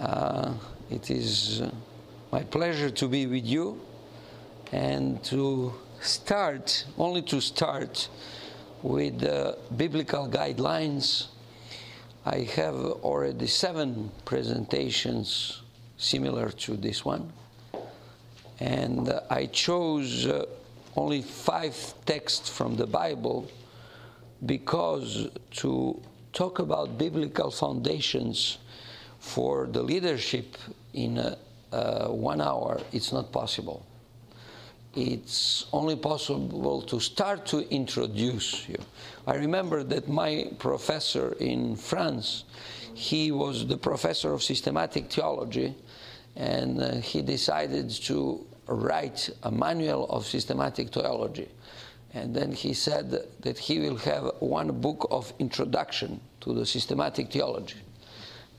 Uh, it is uh, my pleasure to be with you and to start, only to start with the biblical guidelines. I have already seven presentations similar to this one, and uh, I chose uh, only five texts from the Bible because to talk about biblical foundations for the leadership in uh, uh, one hour, it's not possible. It's only possible to start to introduce you. I remember that my professor in France, he was the professor of systematic theology, and uh, he decided to write a manual of systematic theology. And then he said that he will have one book of introduction to the systematic theology.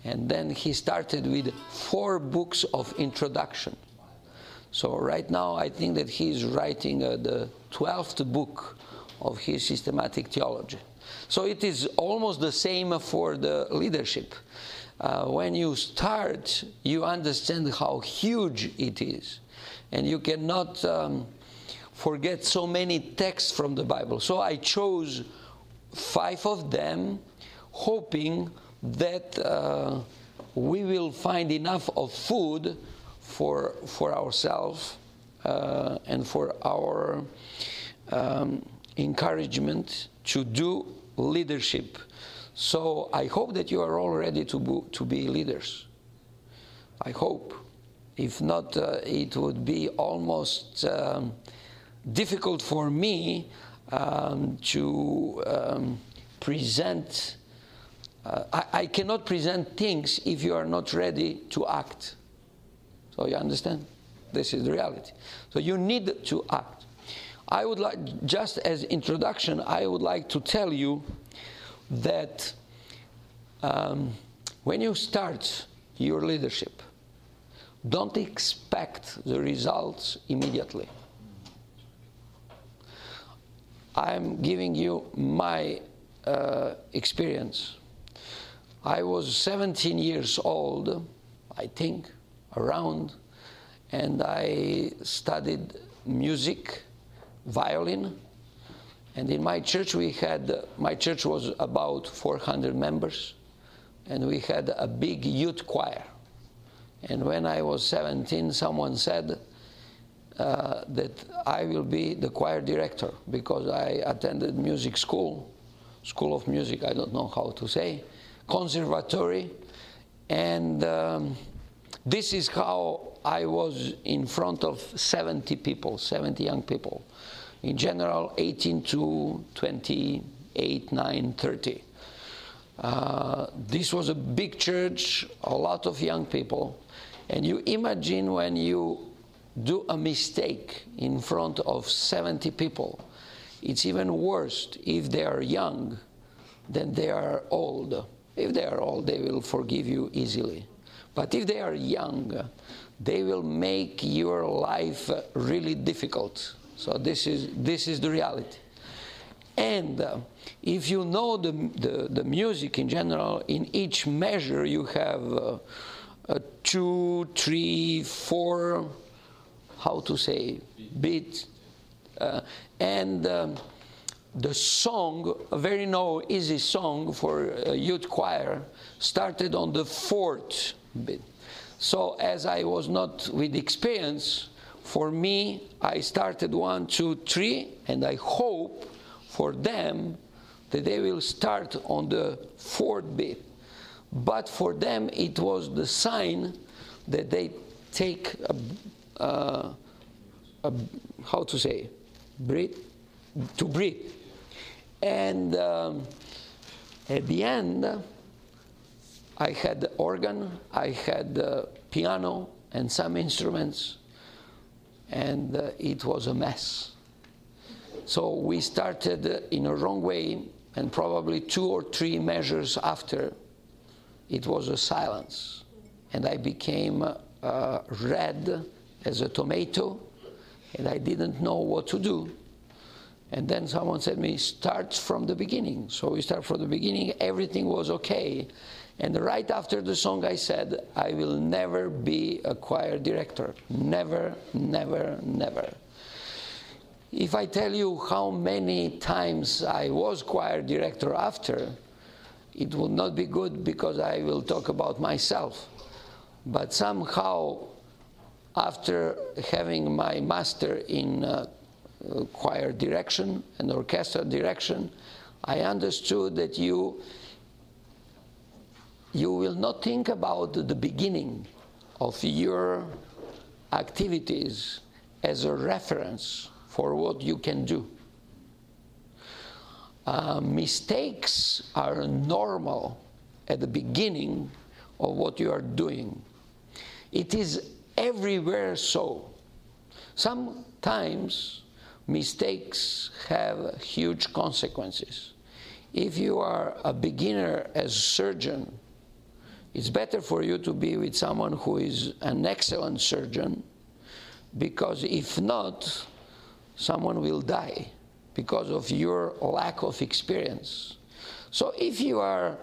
And then he started with four books of introduction. So right now, I think that he is writing uh, the 12th book of his systematic theology. So it is almost the same for the leadership. Uh, when you start, you understand how huge it is. And you cannot um, forget so many texts from the Bible. So I chose five of them, hoping that uh, we will find enough of food for, for ourselves uh, and for our um, encouragement to do leadership. So I hope that you are all ready to, bo- to be leaders. I hope. If not, uh, it would be almost um, difficult for me um, to um, present. Uh, I, I, cannot present things if you are not ready to act. So you understand? This is the reality. So you need to act. I would like, just as introduction, I would like to tell you that um, when you start your leadership, don't expect the results immediately. I'm giving you my uh, experience. I was 17 years old, I think, around, and I studied music, violin. And in my church, we had, my church was about 400 members, and we had a big youth choir. And when I was 17, someone said, uh, that I will be the choir director because I attended music school, school of music, I don't know how to say, conservatory, and um, this is how I was in front of 70 people, 70 young people. In general, 18 to 28, 9, 30. Uh, this was a big church, a lot of young people. And you imagine when you do a mistake in front of 70 people, it's even worse if they are young than they are old. If they are old, they will forgive you easily. But if they are young, they will make your life really difficult. So this is, this is the reality. And uh, if you know the, the, the, music in general, in each measure you have uh, two, three, four how to say, beat. Uh, and um, the song, a very no easy song for a youth choir, started on the fourth beat. So as I was not with experience, for me, I started one, two, three, and I hope for them that they will start on the fourth beat. But for them, it was the sign that they take a uh, uh, how to say, breathe, to breathe. And um, at the end, I had the organ, I had the piano, and some instruments, and uh, it was a mess. So we started in a wrong way, and probably two or three measures after, it was a silence. And I became uh, red as a tomato, and I didn't know what to do. And then someone said to me, start from the beginning. So we start from the beginning, everything was okay. And right after the song, I said, I will never be a choir director. Never, never, never. If I tell you how many times I was choir director after, it will not be good because I will talk about myself. But somehow, after having my master in uh, choir direction and orchestra direction, I understood that you you will not think about the beginning of your activities as a reference for what you can do. Uh, mistakes are normal at the beginning of what you are doing. It is everywhere so. Sometimes mistakes have huge consequences. If you are a beginner as a surgeon, it's better for you to be with someone who is an excellent surgeon because if not, someone will die because of your lack of experience. So if you are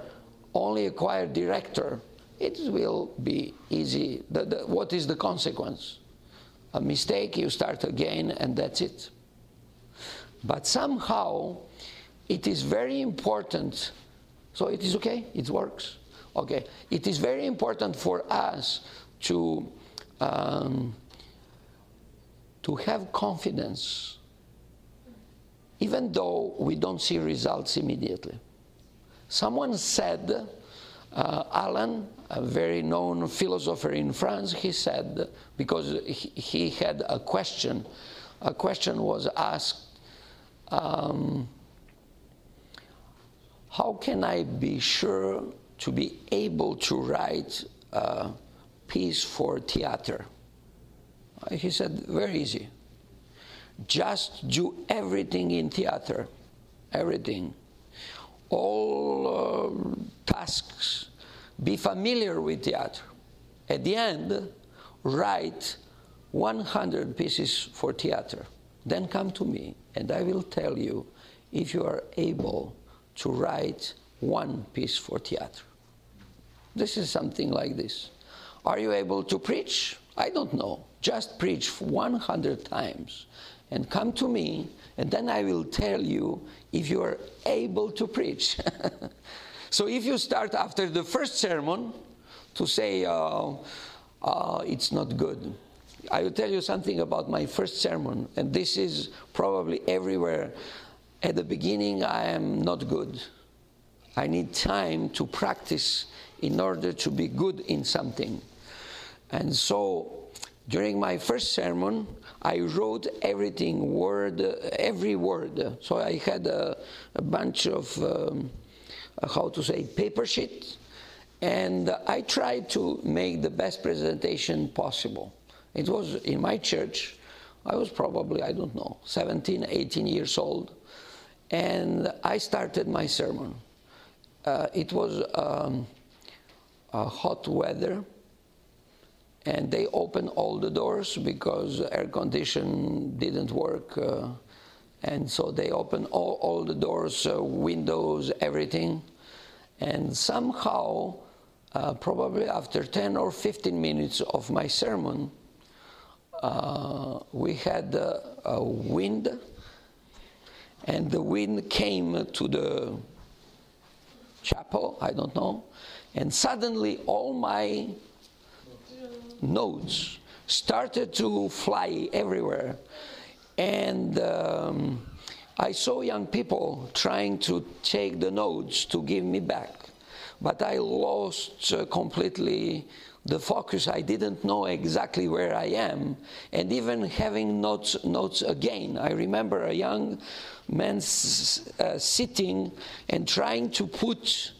only a choir director, it will be easy. The, the, what is the consequence? A mistake, you start again, and that's it. But somehow, it is very important. So it is okay, it works. Okay, it is very important for us to um, to have confidence, even though we don't see results immediately. Someone said, uh, Alain, a very known philosopher in France, he said, because he, he had a question, a question was asked. Um, how can I be sure to be able to write a piece for theater? He said, very easy. Just do everything in theater, everything. All uh, tasks. Be familiar with theater. At the end, write 100 pieces for theater. Then come to me, and I will tell you if you are able to write one piece for theater. This is something like this. Are you able to preach? I don't know. Just preach 100 times and come to me, and then I will tell you if you are able to preach. so if you start after the first sermon to say, uh, uh, it's not good, I will tell you something about my first sermon, and this is probably everywhere. At the beginning, I am not good. I need time to practice in order to be good in something. And so during my first sermon, I wrote everything, word, every word. So I had a, a bunch of, um, how to say, paper sheet, and I tried to make the best presentation possible. It was in my church. I was probably, I don't know, 17, 18 years old, and I started my sermon. Uh, it was um, hot weather and they opened all the doors because air condition didn't work uh, and so they opened all, all the doors uh, windows everything and somehow uh, probably after 10 or 15 minutes of my sermon uh, we had a wind and the wind came to the chapel i don't know and suddenly all my notes started to fly everywhere. And um, I saw young people trying to take the notes to give me back. But I lost uh, completely the focus. I didn't know exactly where I am. And even having notes, notes again, I remember a young man uh, sitting and trying to put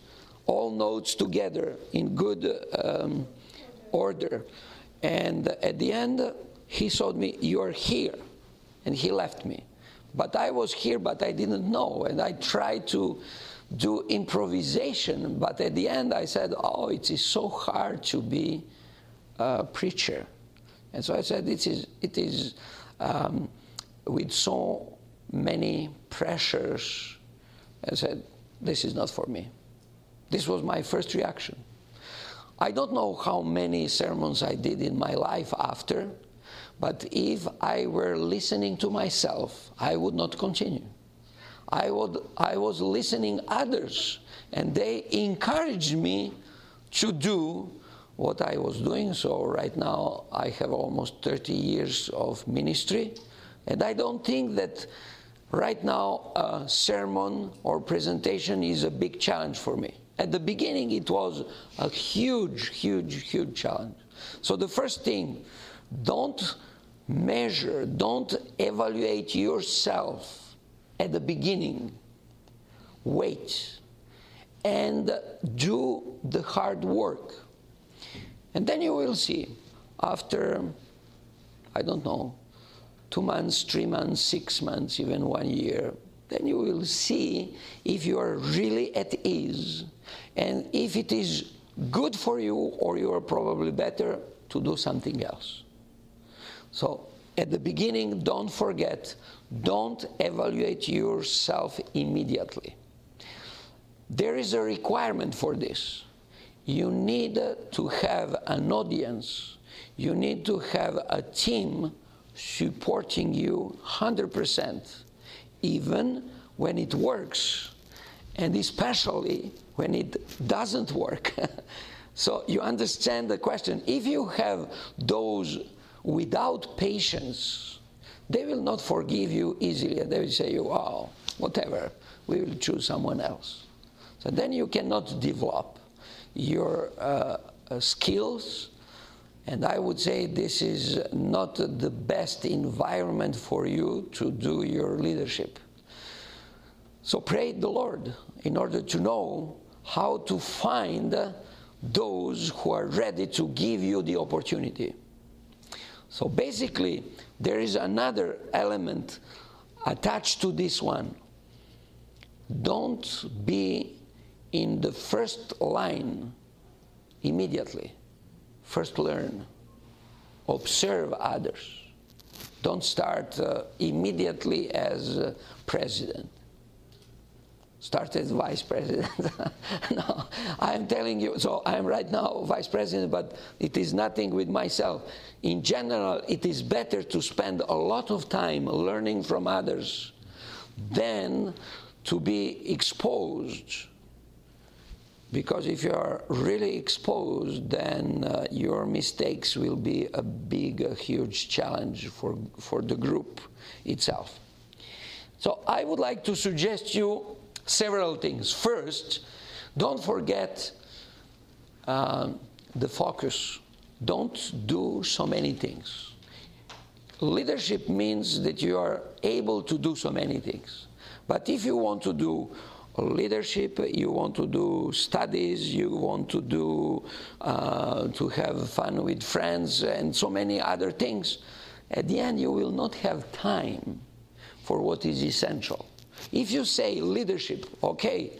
all notes together in good um, order. And at the end, he told me, You're here. And he left me. But I was here, but I didn't know. And I tried to do improvisation. But at the end, I said, Oh, it is so hard to be a preacher. And so I said, It is, it is um, with so many pressures. I said, This is not for me. This was my first reaction. I don't know how many sermons I did in my life after, but if I were listening to myself, I would not continue. I, would, I was listening others, and they encouraged me to do what I was doing. So right now I have almost 30 years of ministry, and I don't think that right now a sermon or presentation is a big challenge for me. At the beginning, it was a huge, huge, huge challenge. So the first thing, don't measure, don't evaluate yourself at the beginning. Wait and do the hard work. And then you will see after, I don't know, two months, three months, six months, even one year, then you will see if you are really at ease and if it is good for you or you are probably better to do something else. So at the beginning, don't forget, don't evaluate yourself immediately. There is a requirement for this. You need to have an audience, you need to have a team supporting you 100%, even when it works, and especially when it doesn't work. so you understand the question. If you have those without patience, they will not forgive you easily. And they will say, you, oh, whatever, we will choose someone else. So then you cannot develop your uh, uh skills and I would say this is not the best environment for you to do your leadership. So pray the Lord in order to know how to find those who are ready to give you the opportunity. So basically, there is another element attached to this one. Don't be in the first line immediately. First, learn, observe others. Don't start uh, immediately as uh, president. Start as vice president. no, I'm telling you, so I'm right now vice president, but it is nothing with myself. In general, it is better to spend a lot of time learning from others than to be exposed because if you are really exposed, then uh, your mistakes will be a big, a huge challenge for, for the group itself. So I would like to suggest you several things. First, don't forget uh, the focus. Don't do so many things. Leadership means that you are able to do so many things. But if you want to do leadership, you want to do studies, you want to do uh, to have fun with friends, and so many other things. At the end, you will not have time for what is essential. If you say leadership, okay,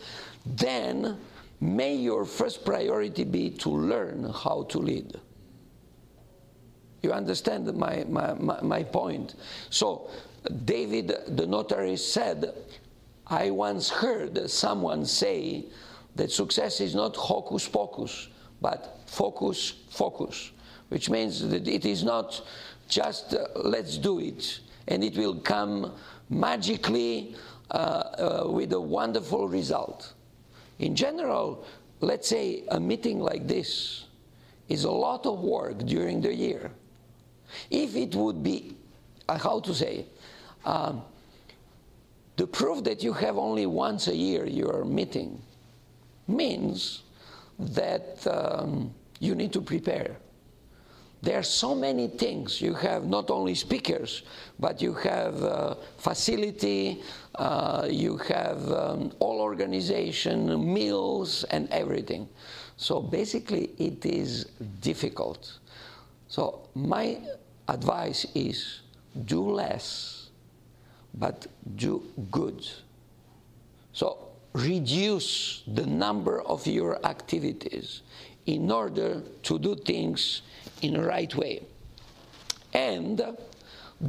then may your first priority be to learn how to lead. You understand my, my, my, my point? So, David the notary said, I once heard someone say that success is not hocus pocus, but focus, focus, which means that it is not just uh, let's do it and it will come magically uh, uh, with a wonderful result. In general, let's say a meeting like this is a lot of work during the year. If it would be, uh, how to say, um, the proof that you have only once a year your meeting means that um, you need to prepare. There are so many things. You have not only speakers, but you have uh, facility, uh, you have um, all organization, meals, and everything. So basically, it is difficult. So my advice is do less but do good. So reduce the number of your activities in order to do things in the right way. And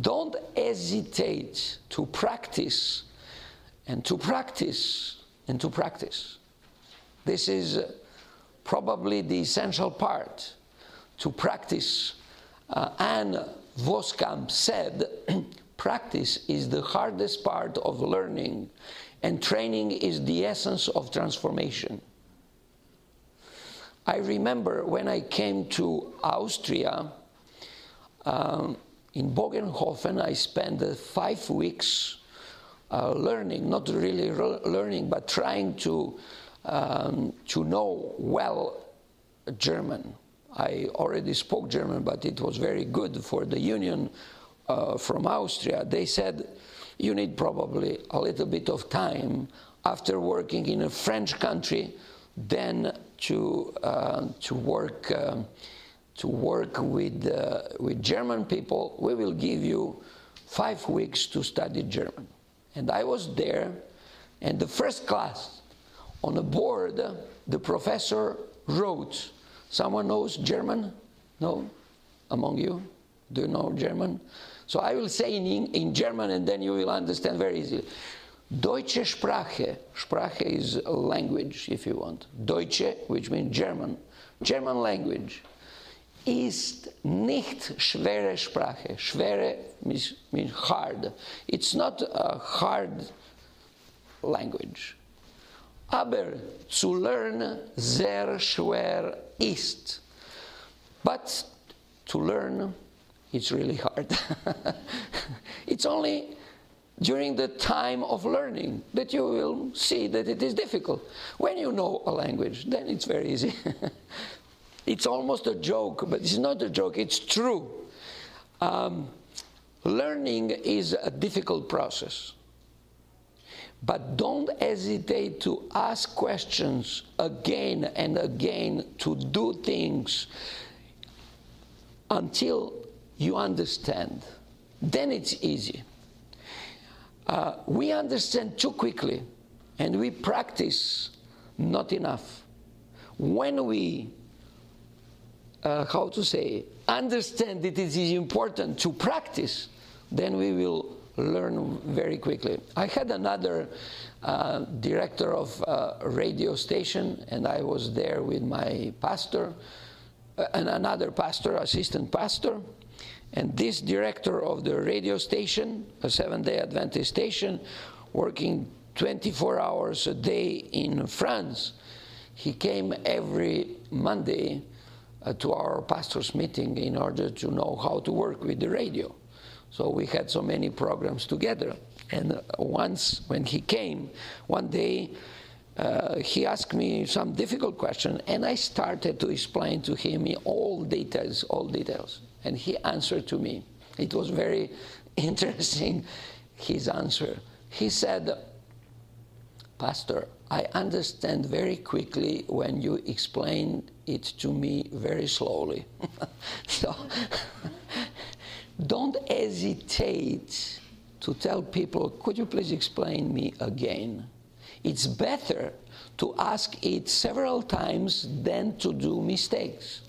don't hesitate to practice and to practice and to practice. This is probably the essential part to practice. Uh, Ann Voskamp said, practice is the hardest part of learning, and training is the essence of transformation. I remember when I came to Austria, um, in Bogenhofen, I spent uh, five weeks uh, learning, not really re- learning, but trying to, um, to know well German. I already spoke German, but it was very good for the union uh, from Austria. They said, you need probably a little bit of time after working in a French country, then to, uh, to work. Um, to work with, uh, with German people, we will give you five weeks to study German. And I was there, and the first class on the board, the professor wrote, Someone knows German? No? Among you? Do you know German? So I will say in, in German and then you will understand very easily. Deutsche Sprache, Sprache is language if you want. Deutsche, which means German, German language ist nicht schwere Sprache. Schwere means, means hard. It's not a hard language. Aber zu lernen sehr schwer ist. But to learn, it's really hard. it's only during the time of learning that you will see that it is difficult. When you know a language, then it's very easy. It's almost a joke, but it's not a joke, it's true. Um, learning is a difficult process. But don't hesitate to ask questions again and again to do things until you understand. Then it's easy. Uh, we understand too quickly and we practice not enough. When we uh, how to say, understand that it is important to practice, then we will learn very quickly. I had another uh, director of a radio station, and I was there with my pastor uh, and another pastor, assistant pastor. And this director of the radio station, a seven day Adventist station, working 24 hours a day in France, he came every Monday uh, to our pastor's meeting in order to know how to work with the radio. So we had so many programs together. And uh, once, when he came, one day, uh, he asked me some difficult question, and I started to explain to him all details, all details. And he answered to me. It was very interesting, his answer. He said, Pastor, I understand very quickly when you explain it to me very slowly. so don't hesitate to tell people, could you please explain me again? It's better to ask it several times than to do mistakes.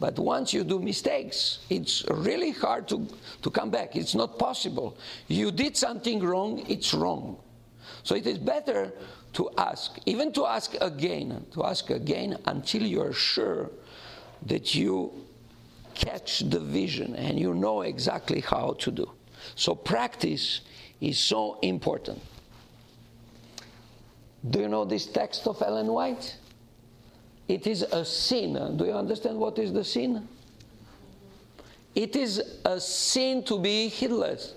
But once you do mistakes, it's really hard to, to come back. It's not possible. You did something wrong, it's wrong. So it is better to ask, even to ask again, to ask again until you're sure that you catch the vision and you know exactly how to do. So practice is so important. Do you know this text of Ellen White? It is a sin. Do you understand what is the sin? It is a sin to be heedless,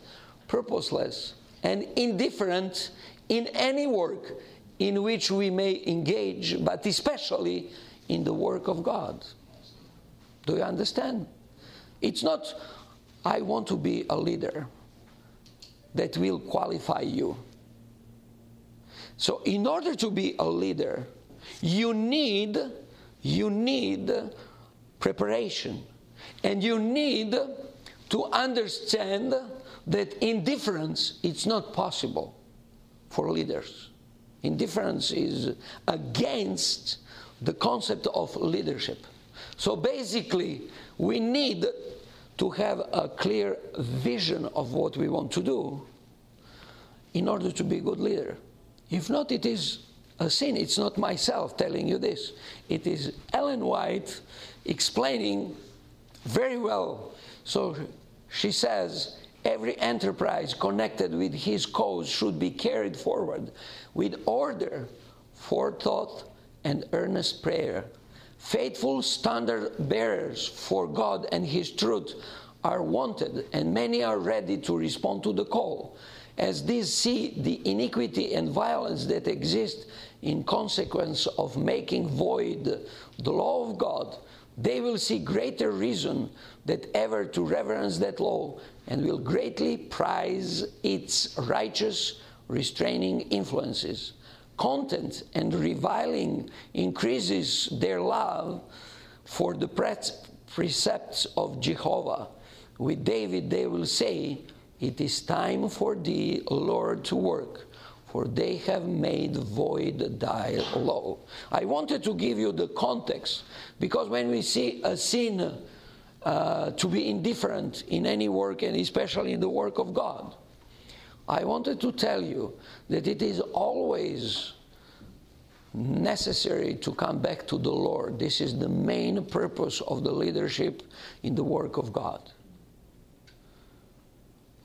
purposeless, and indifferent in any work in which we may engage, but especially in the work of God. Do you understand? It's not, I want to be a leader that will qualify you. So, in order to be a leader, you need you need preparation and you need to understand that indifference it's not possible for leaders Indifference is against the concept of leadership. So basically, we need to have a clear vision of what we want to do in order to be a good leader. If not, it is a sin. It's not myself telling you this, it is Ellen White explaining very well. So she says, every enterprise connected with his cause should be carried forward with order, forethought, and earnest prayer. Faithful standard bearers for God and His truth are wanted, and many are ready to respond to the call. As these see the iniquity and violence that exist in consequence of making void the law of God, they will see greater reason than ever to reverence that law and will greatly prize its righteous restraining influences. Content and reviling increases their love for the precepts of Jehovah. With David, they will say, It is time for thee, Lord, to work for they have made void thy law. I wanted to give you the context because when we see a sin uh, to be indifferent in any work and especially in the work of God, I wanted to tell you that it is always necessary to come back to the Lord. This is the main purpose of the leadership in the work of God.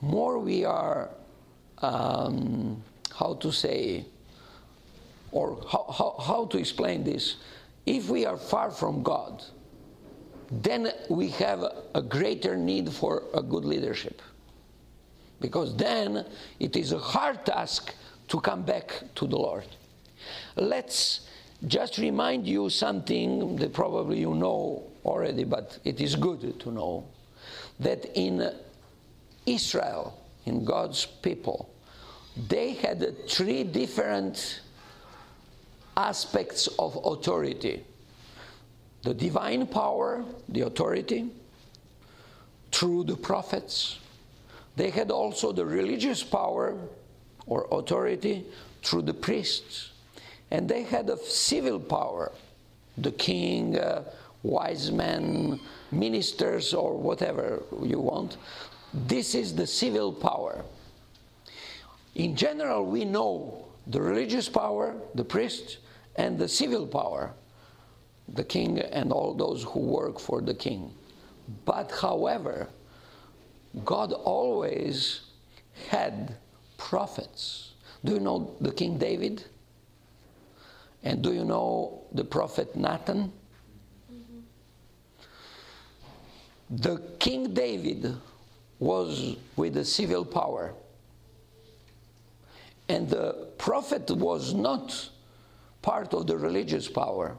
More we are. Um, how to say, or how, how, how to explain this. If we are far from God, then we have a greater need for a good leadership. Because then it is a hard task to come back to the Lord. Let's just remind you something that probably you know already, but it is good to know that in Israel, in God's people, they had three different aspects of authority the divine power, the authority, through the prophets. They had also the religious power or authority through the priests. And they had a civil power, the king, uh, wise men, ministers, or whatever you want. This is the civil power. In general, we know the religious power, the priest, and the civil power, the king and all those who work for the king. But however, God always had prophets. Do you know the King David? And do you know the prophet Nathan? Mm-hmm. The King David was with the civil power. And the prophet was not part of the religious power.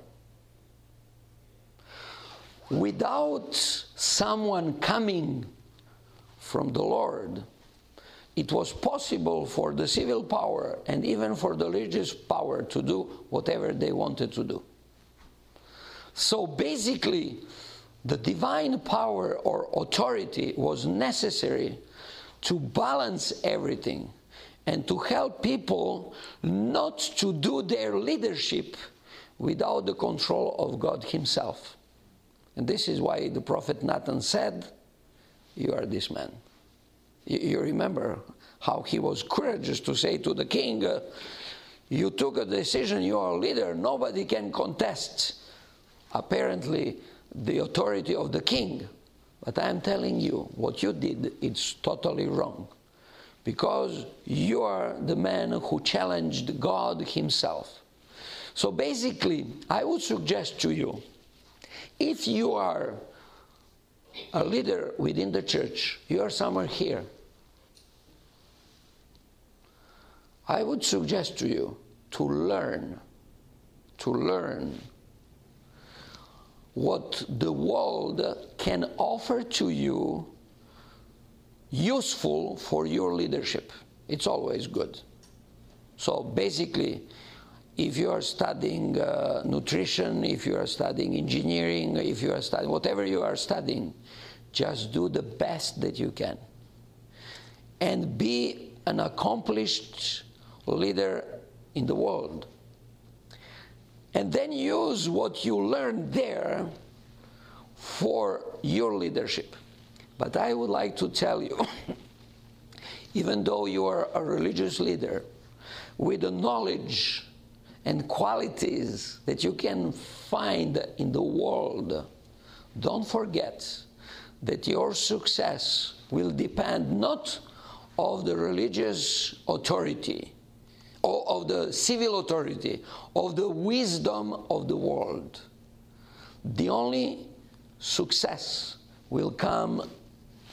Without someone coming from the Lord, it was possible for the civil power and even for the religious power to do whatever they wanted to do. So basically, the divine power or authority was necessary to balance everything and to help people not to do their leadership without the control of God Himself. And this is why the prophet Nathan said, You are this man. You, remember how he was courageous to say to the king, uh, You took a decision, you are a leader, nobody can contest. Apparently, the authority of the king. But I am telling you, what you did, it's totally wrong because you are the man who challenged God Himself. So basically, I would suggest to you if you are a leader within the church, you are somewhere here, I would suggest to you to learn, to learn what the world can offer to you useful for your leadership. It's always good. So basically, if you are studying uh, nutrition, if you are studying engineering, if you are studying whatever you are studying, just do the best that you can. And be an accomplished leader in the world. And then use what you learned there for your leadership. But I would like to tell you, even though you are a religious leader, with the knowledge and qualities that you can find in the world, don't forget that your success will depend not of the religious authority or of the civil authority, of the wisdom of the world. The only success will come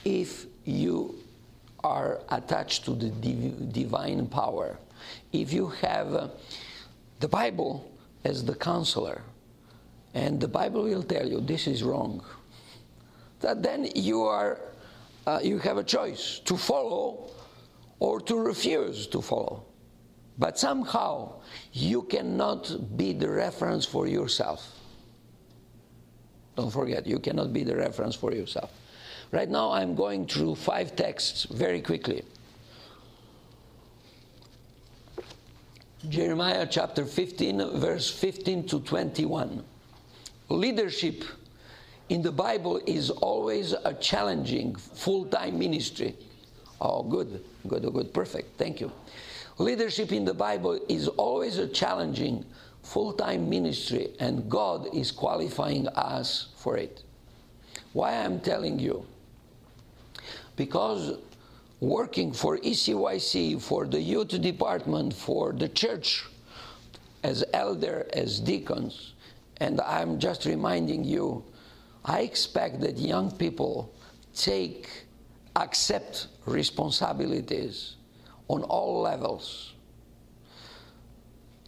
if you are attached to the div- divine power. If you have uh, the Bible as the counselor, and the Bible will tell you this is wrong, that then you are uh, you have a choice to follow or to refuse to follow. But somehow you cannot be the reference for yourself. Don't forget, you cannot be the reference for yourself. Right now, I'm going through five texts very quickly. Jeremiah chapter 15, verse 15 to 21. Leadership in the Bible is always a challenging full time ministry. Oh, good, good, oh, good, perfect. Thank you. Leadership in the Bible is always a challenging full time ministry, and God is qualifying us for it. Why I'm telling you? Because working for ECYC, for the youth department, for the church, as elder, as deacons, and I'm just reminding you, I expect that young people take, accept responsibilities on all levels.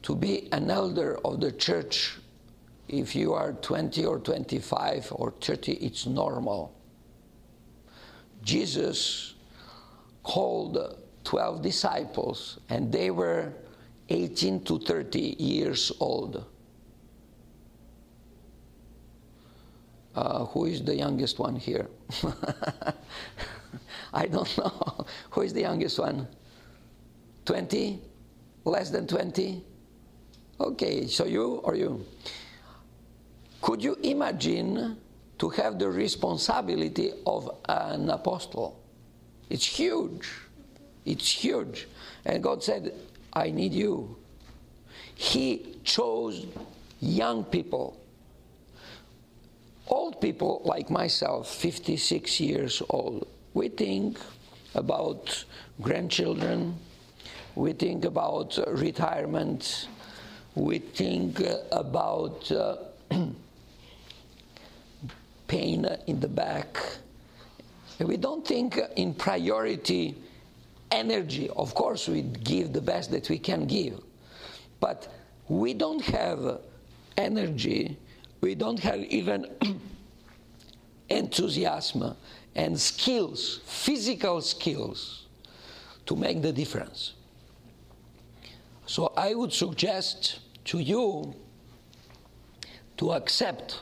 To be an elder of the church, if you are 20 or 25 or 30, it's normal. Jesus called 12 disciples, and they were 18 to 30 years old. Uh, who is the youngest one here? I don't know. Who is the youngest one? 20? Less than 20? Okay, so you or you? Could you imagine to have the responsibility of an apostle? It's huge. It's huge. And God said, I need you. He chose young people, old people like myself, 56 years old. We think about grandchildren, we think about retirement, we think about uh, pain in the back. We don't think in priority energy. Of course, we give the best that we can give. But we don't have energy, we don't have even enthusiasm and skills, physical skills, to make the difference. So I would suggest to you to accept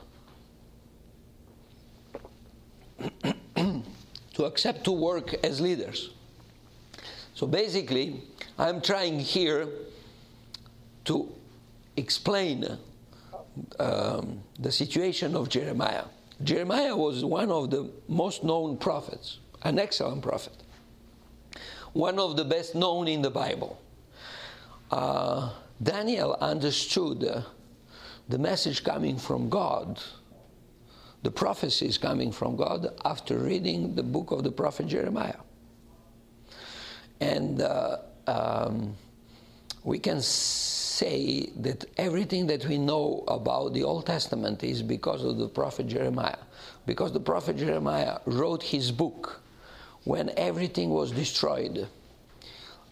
to accept to work as leaders. So basically, I'm trying here to explain um, the situation of Jeremiah. Jeremiah was one of the most known prophets, an excellent prophet, one of the best known in the Bible. Uh, Daniel understood the message coming from God, the prophecies coming from God, after reading the book of the prophet Jeremiah. And uh, um, we can say that everything that we know about the Old Testament is because of the prophet Jeremiah. Because the prophet Jeremiah wrote his book when everything was destroyed.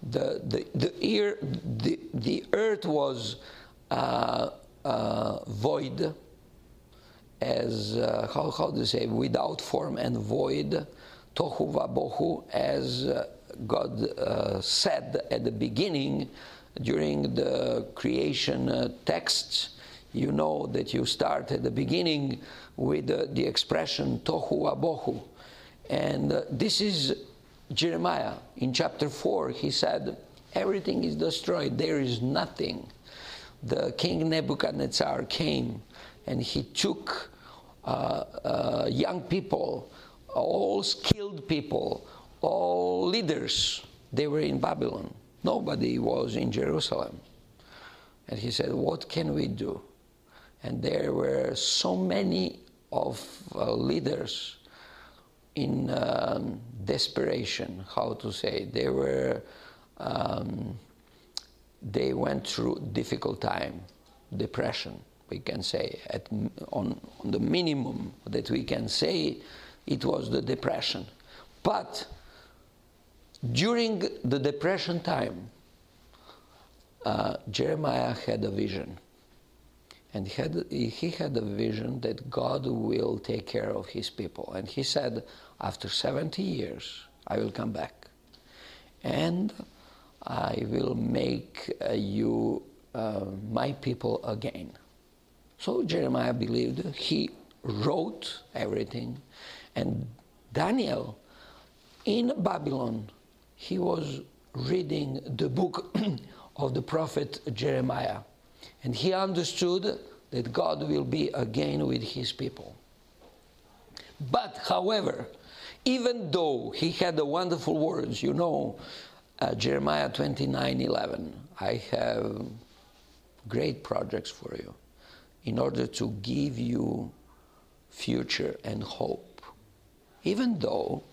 The, the, the, ear, the, the earth was uh, uh, void, as, uh, how, how do you say, without form and void, tohu vabohu, as uh, God uh, said at the beginning during the creation uh, texts, you know that you start at the beginning with uh, the expression tohu abohu. And uh, this is Jeremiah. In chapter 4, he said, Everything is destroyed, there is nothing. The king Nebuchadnezzar came and he took uh, uh, young people, all skilled people, all leaders, they were in Babylon. Nobody was in Jerusalem. And he said, What can we do? And there were so many of uh, leaders in um, desperation, how to say. They were, um, they went through difficult time, depression, we can say. At, on, on the minimum that we can say, it was the depression. But during the depression time, uh, Jeremiah had a vision. And he had, he had a vision that God will take care of his people. And he said, After 70 years, I will come back. And I will make uh, you uh, my people again. So Jeremiah believed. He wrote everything. And Daniel, in Babylon, he was reading the book of the prophet Jeremiah. And he understood that God will be again with his people. But, however, even though he had the wonderful words, you know, uh, Jeremiah 29 11, I have great projects for you in order to give you future and hope. Even though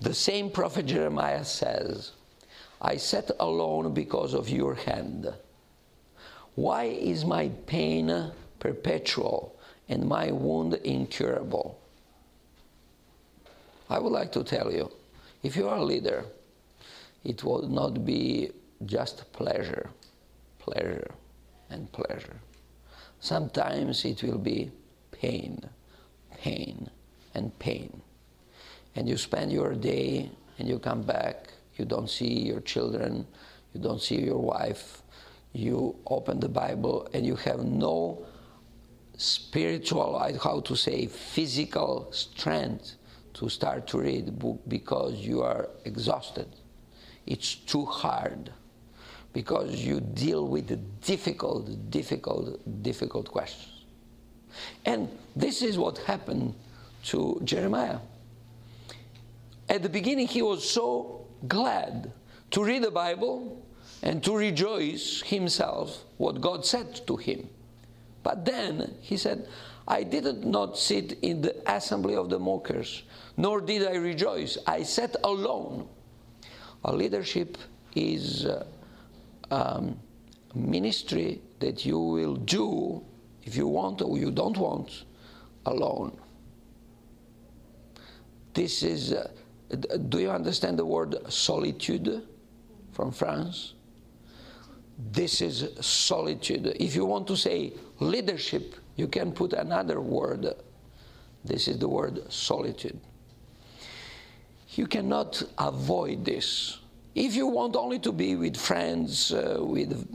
the same prophet Jeremiah says, I sat alone because of your hand. Why is my pain perpetual and my wound incurable? I would like to tell you if you are a leader, it will not be just pleasure, pleasure, and pleasure. Sometimes it will be pain, pain, and pain. And you spend your day and you come back you don't see your children, you don't see your wife, you open the Bible and you have no spiritual, how to say, physical strength to start to read the book because you are exhausted. It's too hard because you deal with difficult, difficult, difficult questions. And this is what happened to Jeremiah. At the beginning, he was so glad to read the Bible and to rejoice himself what God said to him. But then he said, I did not sit in the assembly of the mockers, nor did I rejoice. I sat alone. A leadership is uh, um, ministry that you will do if you want or you don't want alone. This is. Uh, do you understand the word solitude from France? This is solitude. If you want to say leadership, you can put another word. This is the word solitude. You cannot avoid this. If you want only to be with friends, uh, with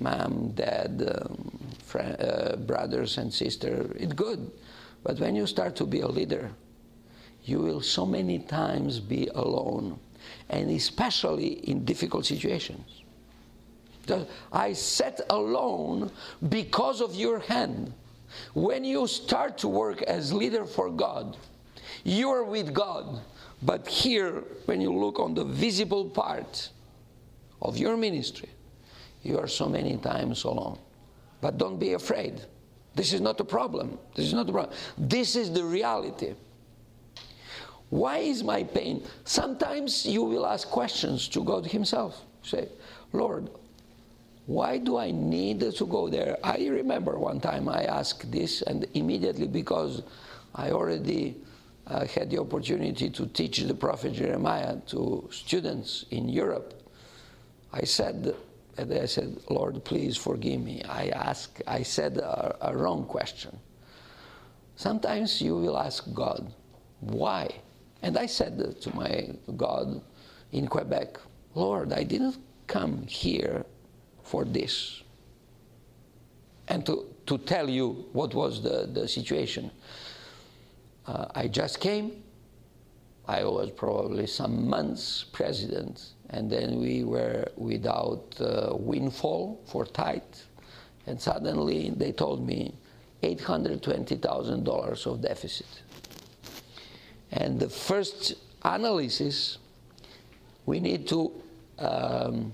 mom, dad, um, friend, uh, brothers, and sisters, it's good. But when you start to be a leader, you will so many times be alone, and especially in difficult situations. I sat alone because of your hand. When you start to work as leader for God, you are with God. But here, when you look on the visible part of your ministry, you are so many times alone. But don't be afraid. This is not a problem. This is not a problem. This is the reality. Why is my pain? Sometimes you will ask questions to God Himself. Say, Lord, why do I need to go there? I remember one time I asked this, and immediately because I already uh, had the opportunity to teach the prophet Jeremiah to students in Europe, I said, I said, Lord, please forgive me. I asked, I said a, a wrong question. Sometimes you will ask God, why? And I said to my God in Quebec, Lord, I didn't come here for this. And to, to tell you what was the, the situation. Uh, I just came. I was probably some months president, and then we were without uh, windfall for tithe, and suddenly they told me $820,000 of deficit. And the first analysis, we need to um,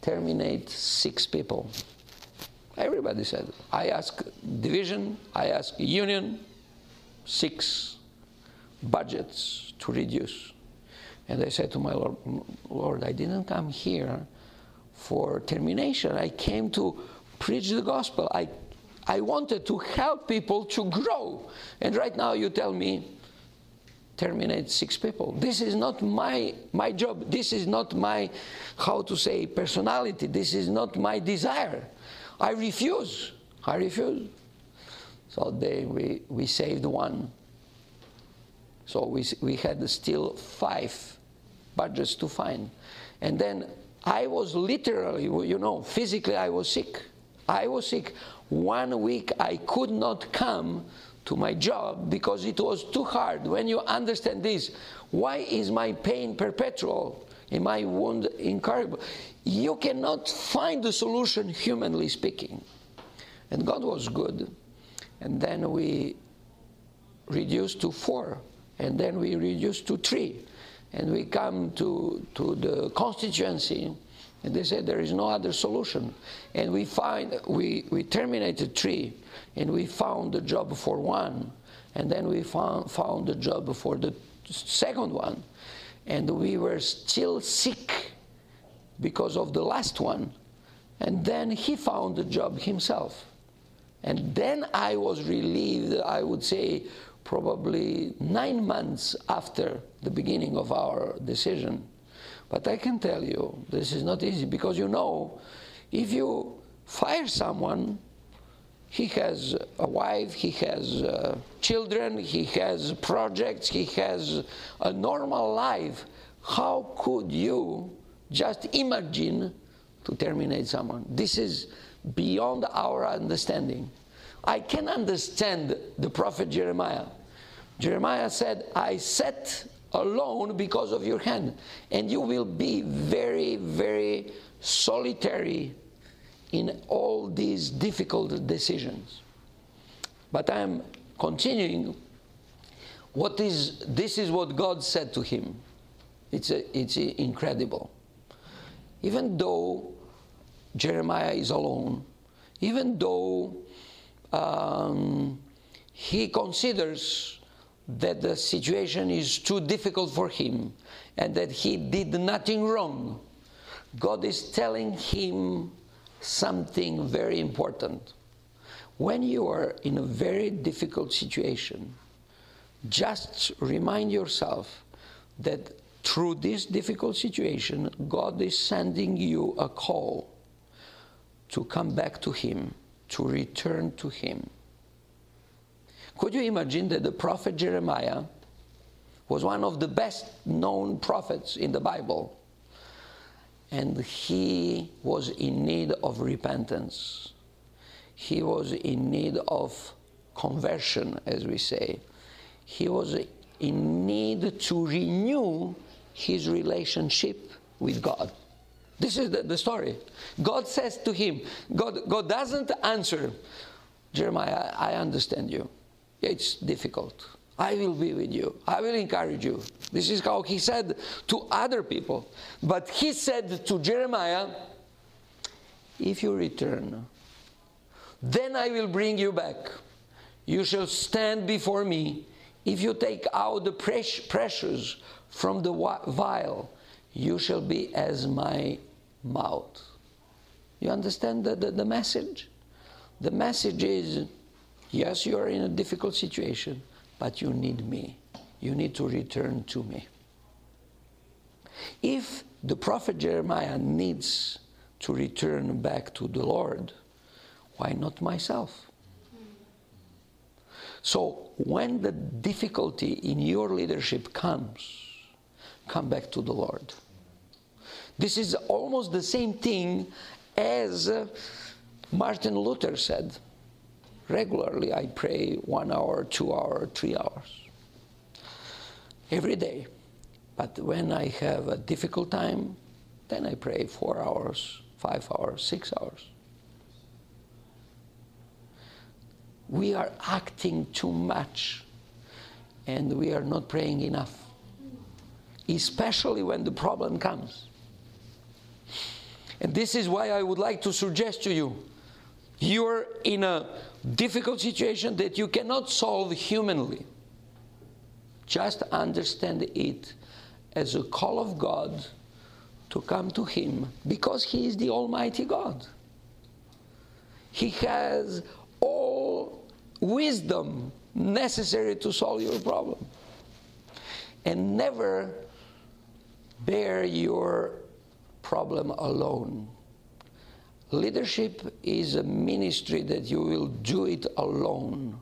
terminate six people. Everybody said. I ask division, I ask union, six budgets to reduce. And I said to my Lord, Lord, I didn't come here for termination. I came to preach the gospel. I, I wanted to help people to grow. And right now you tell me, terminate six people. This is not my, my job. This is not my, how to say, personality. This is not my desire. I refuse. I refuse. So they, we, we saved one. So we, we had still five budgets to find. And then I was literally, you know, physically I was sick. I was sick. One week I could not come to my job because it was too hard. When you understand this, why is my pain perpetual? Is my wound incurable? You cannot find the solution, humanly speaking. And God was good. And then we reduced to four. And then we reduced to three. And we come to, to the constituency. And they said there is no other solution. And we find we, we terminated three and we found a job for one, and then we found, found a job for the second one, and we were still sick because of the last one. And then he found a job himself. And then I was relieved, I would say, probably nine months after the beginning of our decision. But I can tell you, this is not easy because you know, if you fire someone, he has a wife, he has uh, children, he has projects, he has a normal life. How could you just imagine to terminate someone? This is beyond our understanding. I can understand the prophet Jeremiah. Jeremiah said, I sat alone because of your hand, and you will be very, very solitary in all these difficult decisions. But I am continuing. What is this is what God said to him. It's, a, it's a incredible. Even though Jeremiah is alone, even though um, he considers that the situation is too difficult for him and that he did nothing wrong, God is telling him something very important. When you are in a very difficult situation, just remind yourself that through this difficult situation, God is sending you a call to come back to Him, to return to Him. Could you imagine that the prophet Jeremiah was one of the best known prophets in the Bible? and he was in need of repentance. He was in need of conversion, as we say. He was in need to renew his relationship with God. This is the, the story. God says to him, God, God doesn't answer, Jeremiah, I understand you. It's difficult. I will be with you. I will encourage you. This is how he said to other people. But he said to Jeremiah, If you return, then I will bring you back. You shall stand before me. If you take out the precious from the vile, you shall be as my mouth. You understand the, the, the message? The message is yes, you are in a difficult situation but you need me. You need to return to me. If the prophet Jeremiah needs to return back to the Lord, why not myself? So, when the difficulty in your leadership comes, come back to the Lord. This is almost the same thing as uh, Martin Luther said regularly. I pray one hour, two hour, three hours every day. But when I have a difficult time, then I pray four hours, five hours, six hours. We are acting too much and we are not praying enough, especially when the problem comes. And this is why I would like to suggest to you you're in a difficult situation that you cannot solve humanly. Just understand it as a call of God to come to Him because He is the Almighty God. He has all wisdom necessary to solve your problem. And never bear your problem alone. Leadership is a ministry that you will do it alone,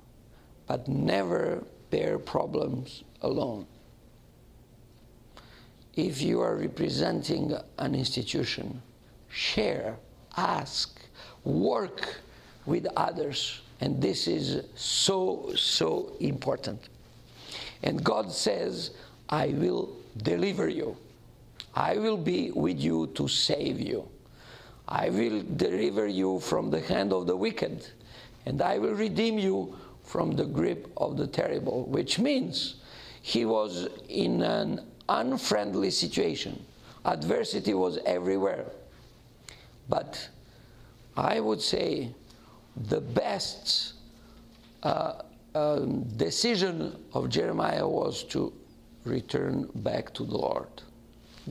but never bear problems alone. If you are representing an institution, share, ask, work with others. And this is so, so important. And God says, I will deliver you. I will be with you to save you. I will deliver you from the hand of the wicked, and I will redeem you from the grip of the terrible, which means he was in an unfriendly situation. Adversity was everywhere. But I would say the best uh, um, decision of Jeremiah was to return back to the Lord.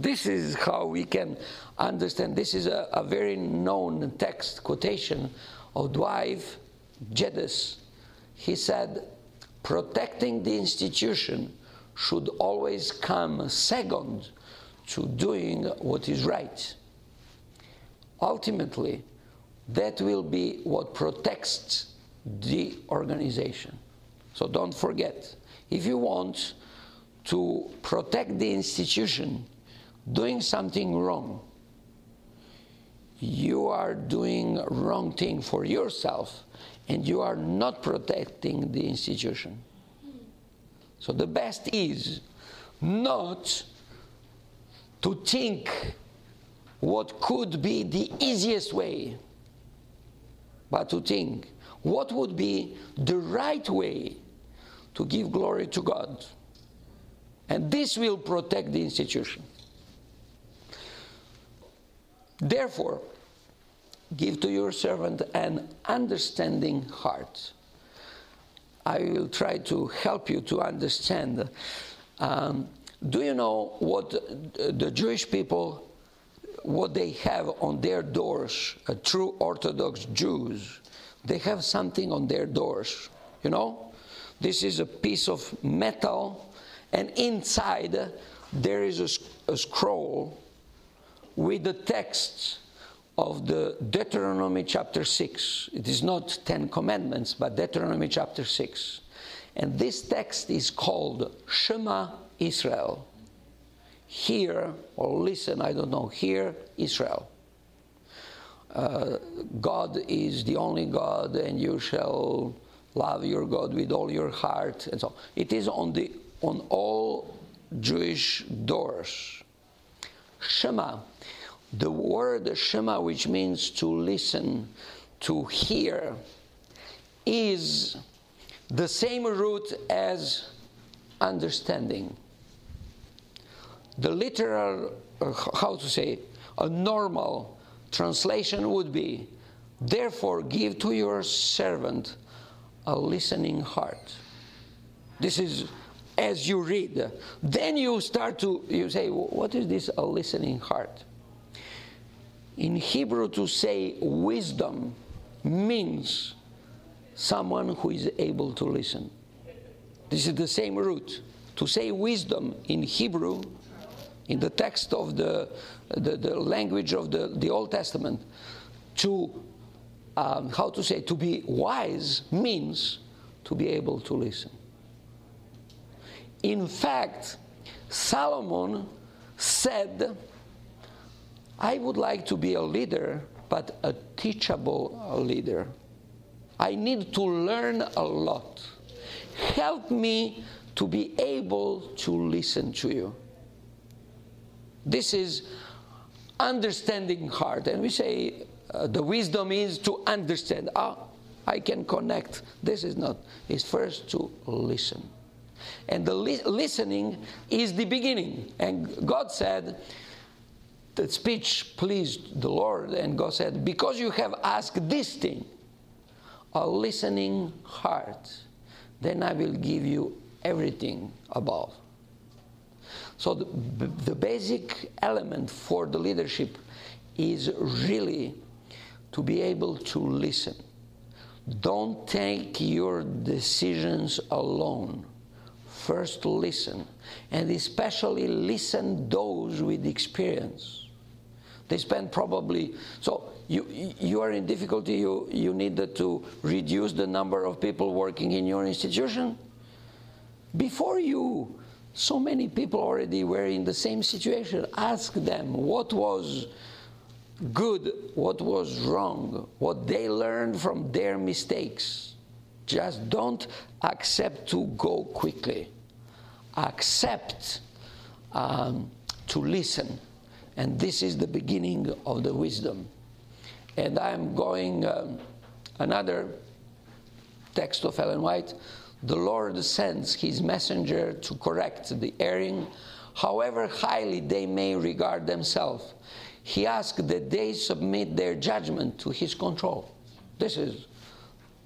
This is how we can understand. This is a, a very known text quotation of Dwight Geddes. He said, protecting the institution should always come second to doing what is right. Ultimately, that will be what protects the organization. So don't forget, if you want to protect the institution, doing something wrong, you are doing wrong thing for yourself and you are not protecting the institution. So the best is not to think what could be the easiest way, but to think what would be the right way to give glory to God. And this will protect the institution. Therefore, give to your servant an understanding heart. I will try to help you to understand. Um, do you know what the Jewish people, what they have on their doors, a true Orthodox Jews? They have something on their doors, you know? This is a piece of metal, and inside there is a, a scroll with the text of the Deuteronomy chapter 6. It is not Ten Commandments, but Deuteronomy chapter 6. And this text is called Shema Israel. Hear, or listen, I don't know, hear Israel. Uh, God is the only God, and you shall love your God with all your heart, and so it is on the on all Jewish doors. Shema the word Shema, which means to listen, to hear, is the same root as understanding. The literal, uh, how to say, a normal translation would be, therefore give to your servant a listening heart. This is as you read. Then you start to, you say, what is this a listening heart? In Hebrew, to say wisdom means someone who is able to listen. This is the same root. To say wisdom in Hebrew, in the text of the, the, the language of the, the Old Testament, to, um, how to say, to be wise means to be able to listen. In fact, Solomon said I would like to be a leader, but a teachable leader. I need to learn a lot. Help me to be able to listen to you. This is understanding heart. And we say uh, the wisdom is to understand. Ah, I can connect. This is not. It's first to listen. And the li- listening is the beginning. And God said, the speech pleased the Lord, and God said, Because you have asked this thing, a listening heart, then I will give you everything above. So, the, the basic element for the leadership is really to be able to listen. Don't take your decisions alone. First, listen, and especially listen those with experience. They spend probably so you you are in difficulty. You you need to reduce the number of people working in your institution. Before you, so many people already were in the same situation. Ask them what was good, what was wrong, what they learned from their mistakes. Just don't accept to go quickly. Accept um, to listen. And this is the beginning of the wisdom. And I'm going um, another text of Ellen White. The Lord sends his messenger to correct the erring, however highly they may regard themselves he asks that they submit their judgment to his control. This is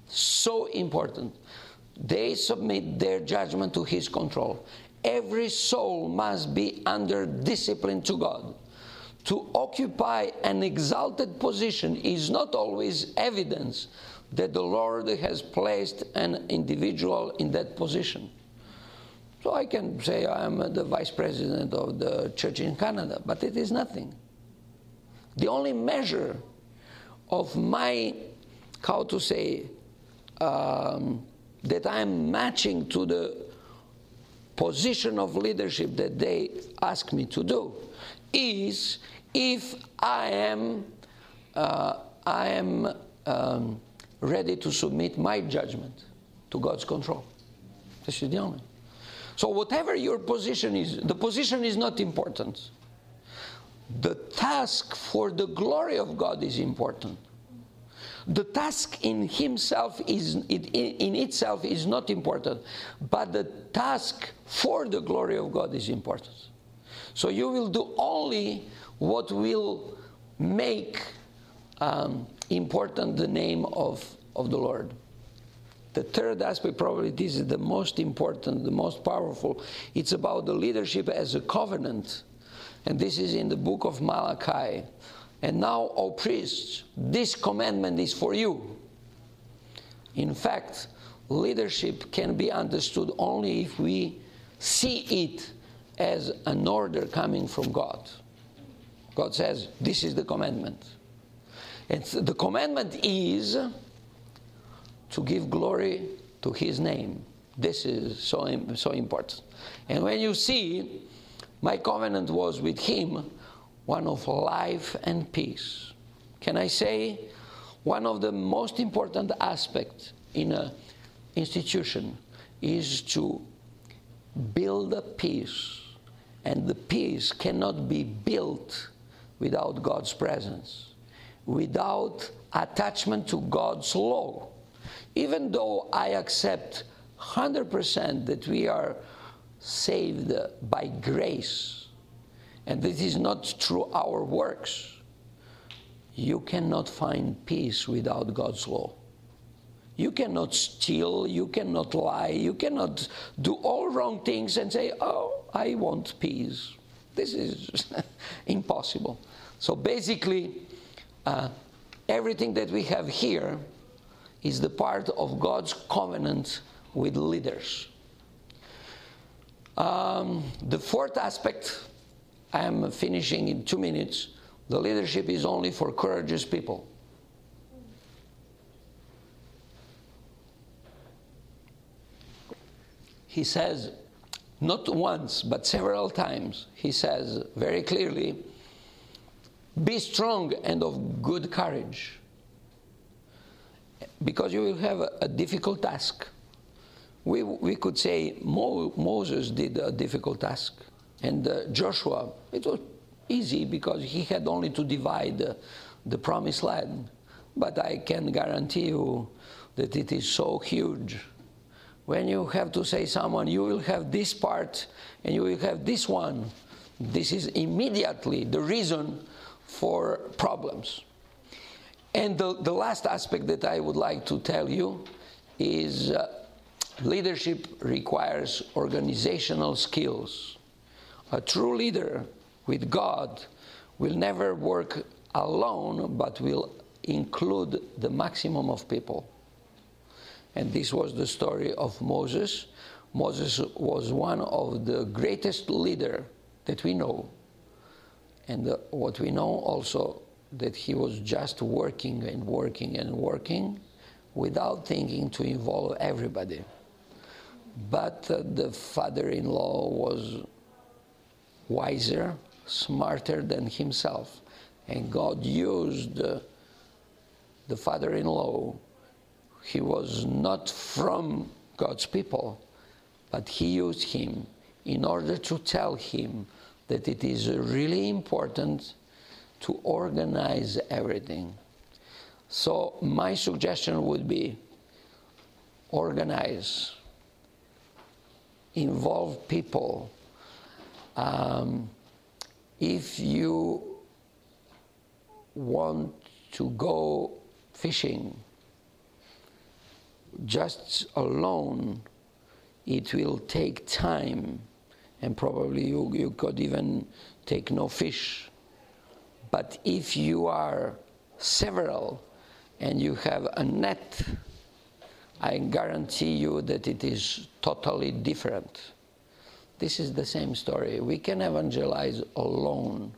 so important. They submit their judgment to his control. Every soul must be under discipline to God. To occupy an exalted position is not always evidence that the Lord has placed an individual in that position. So I can say I am the vice president of the church in Canada, but it is nothing. The only measure of my, how to say, um, that I'm matching to the position of leadership that they ask me to do is if I am, uh, I am um, ready to submit my judgment to God's control. This is the only. So, whatever your position is, the position is not important the task for the glory of God is important. The task in himself is in itself is not important, but the task for the glory of God is important. So you will do only what will make um, important the name of, of the Lord. The third aspect, probably this is the most important, the most powerful. It's about the leadership as a covenant and this is in the book of Malachi. And now, O priests, this commandment is for you. In fact, leadership can be understood only if we see it as an order coming from God. God says, This is the commandment. And the commandment is to give glory to His name. This is so, so important. And when you see my covenant was with him one of life and peace. Can I say one of the most important aspects in an institution is to build a peace, and the peace cannot be built without God's presence, without attachment to God's law. Even though I accept 100% that we are saved by grace, and this is not through our works, you cannot find peace without God's law. You cannot steal, you cannot lie, you cannot do all wrong things and say, Oh, I want peace. This is impossible. So basically, uh, everything that we have here is the part of God's covenant with leaders. Um, the fourth aspect, I am finishing in two minutes. The leadership is only for courageous people. He says, not once, but several times, he says very clearly, be strong and of good courage. Because you will have a, difficult task we, we could say Mo, Moses did a difficult task, and uh, Joshua, it was easy because he had only to divide uh, the promised land. But I can guarantee you that it is so huge. When you have to say someone, you will have this part and you will have this one, This is immediately the reason for problems. And the, the last aspect that I would like to tell you is uh, leadership requires organizational skills. A true leader with God will never work alone, but will include the maximum of people. And this was the story of Moses. Moses was one of the greatest leader that we know. And uh, what we know also that he was just working and working and working without thinking to involve everybody. But uh, the father in law was wiser, smarter than himself. And God used uh, the father in law. He was not from God's people, but he used him in order to tell him that it is really important to organize everything. So, my suggestion would be organize, involve people. Um, if you want to go fishing just alone, it will take time, and probably you, you could even take no fish. But if you are several and you have a net, I guarantee you that it is totally different. This is the same story. We can evangelize alone,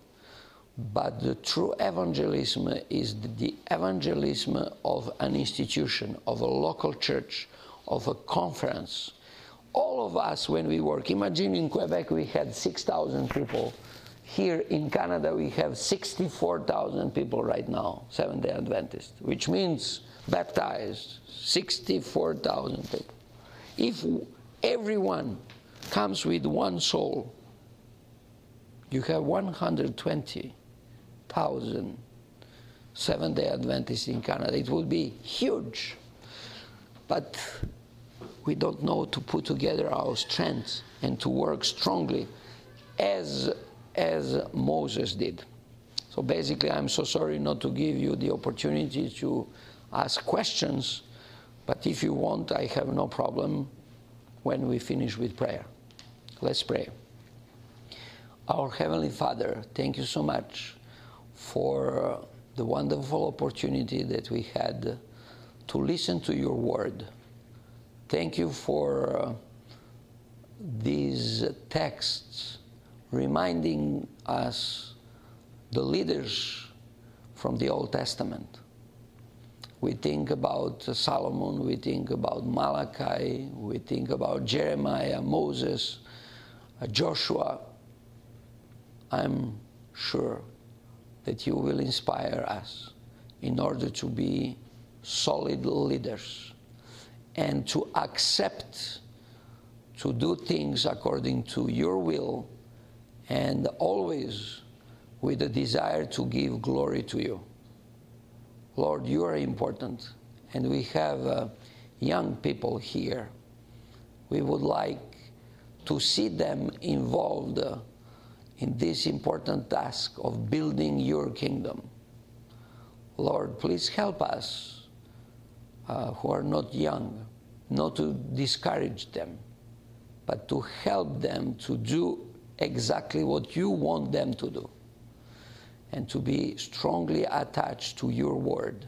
but the true evangelism is the evangelism of an institution, of a local church, of a conference. All of us, when we work, imagine in Quebec we had 6,000 people here in Canada, we have 64,000 people right now, Seventh day Adventists, which means baptized 64,000 people. If everyone comes with one soul, you have 120,000 Seventh day Adventists in Canada. It would be huge. But we don't know to put together our strength and to work strongly as as Moses did. So basically, I'm so sorry not to give you the opportunity to ask questions, but if you want, I have no problem when we finish with prayer. Let's pray. Our Heavenly Father, thank you so much for the wonderful opportunity that we had to listen to your word. Thank you for these texts reminding us the leaders from the Old Testament. We think about Solomon, we think about Malachi, we think about Jeremiah, Moses, uh, Joshua. I'm sure that you will inspire us in order to be solid leaders and to accept to do things according to your will and always with a desire to give glory to you. Lord, you are important, and we have uh, young people here. We would like to see them involved uh, in this important task of building your kingdom. Lord, please help us uh, who are not young, not to discourage them, but to help them to do exactly what you want them to do and to be strongly attached to your word.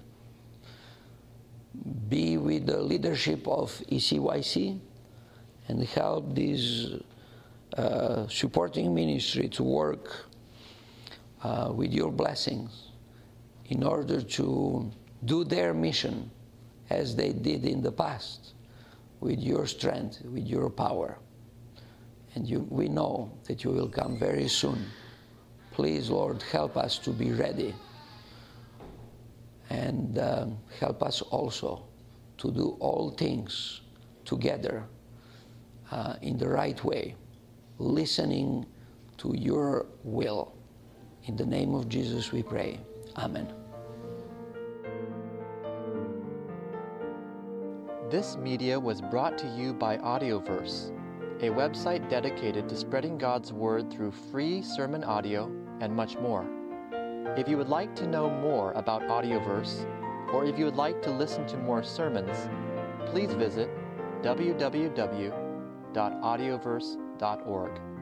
Be with the leadership of ECYC and help this uh, supporting ministry to work uh, with your blessings in order to do their mission as they did in the past with your strength, with your power and you, we know that you will come very soon. Please, Lord, help us to be ready. And uh, help us also to do all things together uh, in the right way, listening to your will. In the name of Jesus we pray. Amen. This media was brought to you by Audioverse a website dedicated to spreading God's Word through free sermon audio and much more. If you would like to know more about Audioverse, or if you would like to listen to more sermons, please visit www.audioverse.org.